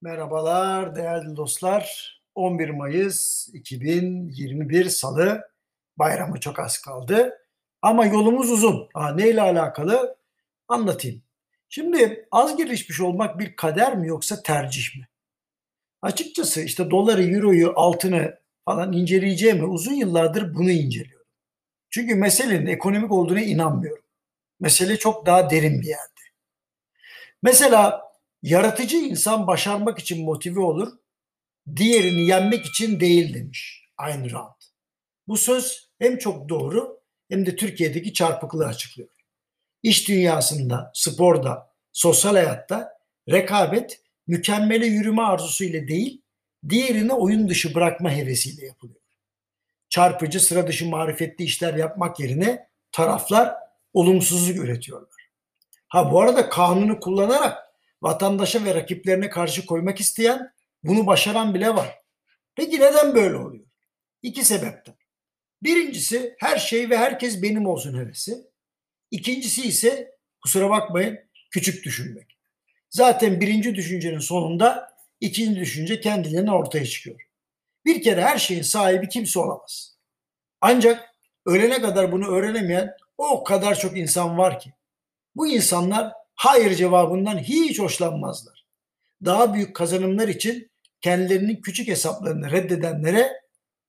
Merhabalar değerli dostlar. 11 Mayıs 2021 Salı bayramı çok az kaldı. Ama yolumuz uzun. Ha, neyle alakalı? Anlatayım. Şimdi az gelişmiş olmak bir kader mi yoksa tercih mi? Açıkçası işte doları, euroyu, altını falan inceleyeceğimi uzun yıllardır bunu inceliyorum. Çünkü meselenin ekonomik olduğuna inanmıyorum. Mesele çok daha derin bir yerde. Mesela Yaratıcı insan başarmak için motive olur, diğerini yenmek için değil demiş Ayn Rand. Bu söz hem çok doğru hem de Türkiye'deki çarpıklığı açıklıyor. İş dünyasında, sporda, sosyal hayatta rekabet mükemmele yürüme arzusu ile değil, diğerini oyun dışı bırakma hevesiyle yapılıyor. Çarpıcı, sıra dışı marifetli işler yapmak yerine taraflar olumsuzluk üretiyorlar. Ha bu arada kanunu kullanarak vatandaşa ve rakiplerine karşı koymak isteyen, bunu başaran bile var. Peki neden böyle oluyor? İki sebepten. Birincisi her şey ve herkes benim olsun hevesi. İkincisi ise kusura bakmayın küçük düşünmek. Zaten birinci düşüncenin sonunda ikinci düşünce kendiliğinden ortaya çıkıyor. Bir kere her şeyin sahibi kimse olamaz. Ancak ölene kadar bunu öğrenemeyen o kadar çok insan var ki. Bu insanlar hayır cevabından hiç hoşlanmazlar. Daha büyük kazanımlar için kendilerinin küçük hesaplarını reddedenlere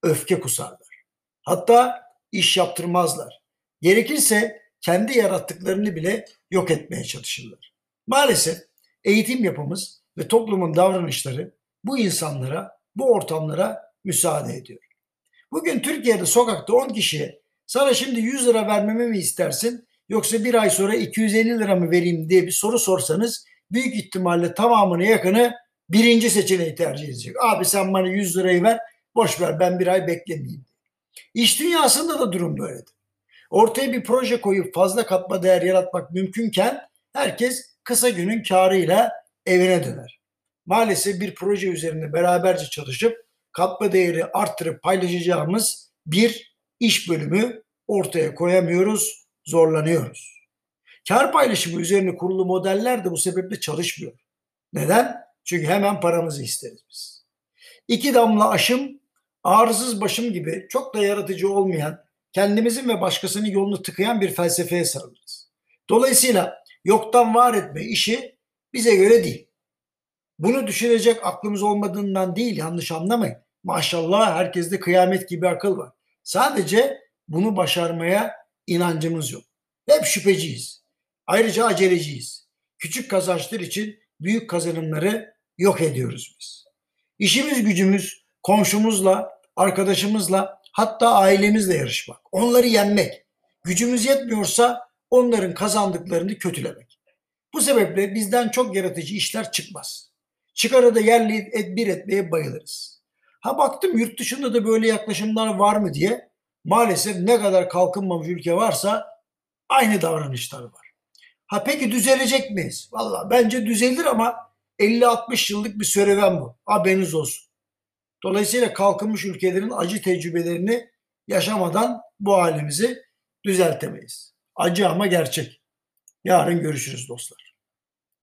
öfke kusarlar. Hatta iş yaptırmazlar. Gerekirse kendi yarattıklarını bile yok etmeye çalışırlar. Maalesef eğitim yapımız ve toplumun davranışları bu insanlara, bu ortamlara müsaade ediyor. Bugün Türkiye'de sokakta 10 kişiye sana şimdi 100 lira vermemi mi istersin yoksa bir ay sonra 250 lira mı vereyim diye bir soru sorsanız büyük ihtimalle tamamını yakını birinci seçeneği tercih edecek. Abi sen bana 100 lirayı ver boş ver ben bir ay beklemeyeyim. İş dünyasında da durum böyledir. Ortaya bir proje koyup fazla katma değer yaratmak mümkünken herkes kısa günün karıyla evine döner. Maalesef bir proje üzerinde beraberce çalışıp katma değeri arttırıp paylaşacağımız bir iş bölümü ortaya koyamıyoruz zorlanıyoruz. Kar paylaşımı üzerine kurulu modeller de bu sebeple çalışmıyor. Neden? Çünkü hemen paramızı isteriz biz. İki damla aşım, ağrısız başım gibi çok da yaratıcı olmayan, kendimizin ve başkasının yolunu tıkayan bir felsefeye sarılırız. Dolayısıyla yoktan var etme işi bize göre değil. Bunu düşünecek aklımız olmadığından değil yanlış anlamayın. Maşallah herkeste kıyamet gibi akıl var. Sadece bunu başarmaya inancımız yok. Hep şüpheciyiz. Ayrıca aceleciyiz. Küçük kazançlar için büyük kazanımları yok ediyoruz biz. İşimiz gücümüz komşumuzla, arkadaşımızla, hatta ailemizle yarışmak. Onları yenmek. Gücümüz yetmiyorsa onların kazandıklarını kötülemek. Bu sebeple bizden çok yaratıcı işler çıkmaz. Çıkarı da yerli et, bir etmeye bayılırız. Ha baktım yurt dışında da böyle yaklaşımlar var mı diye maalesef ne kadar kalkınmamış ülke varsa aynı davranışlar var. Ha peki düzelecek miyiz? Valla bence düzelir ama 50-60 yıllık bir serüven bu. Haberiniz olsun. Dolayısıyla kalkınmış ülkelerin acı tecrübelerini yaşamadan bu halimizi düzeltemeyiz. Acı ama gerçek. Yarın görüşürüz dostlar.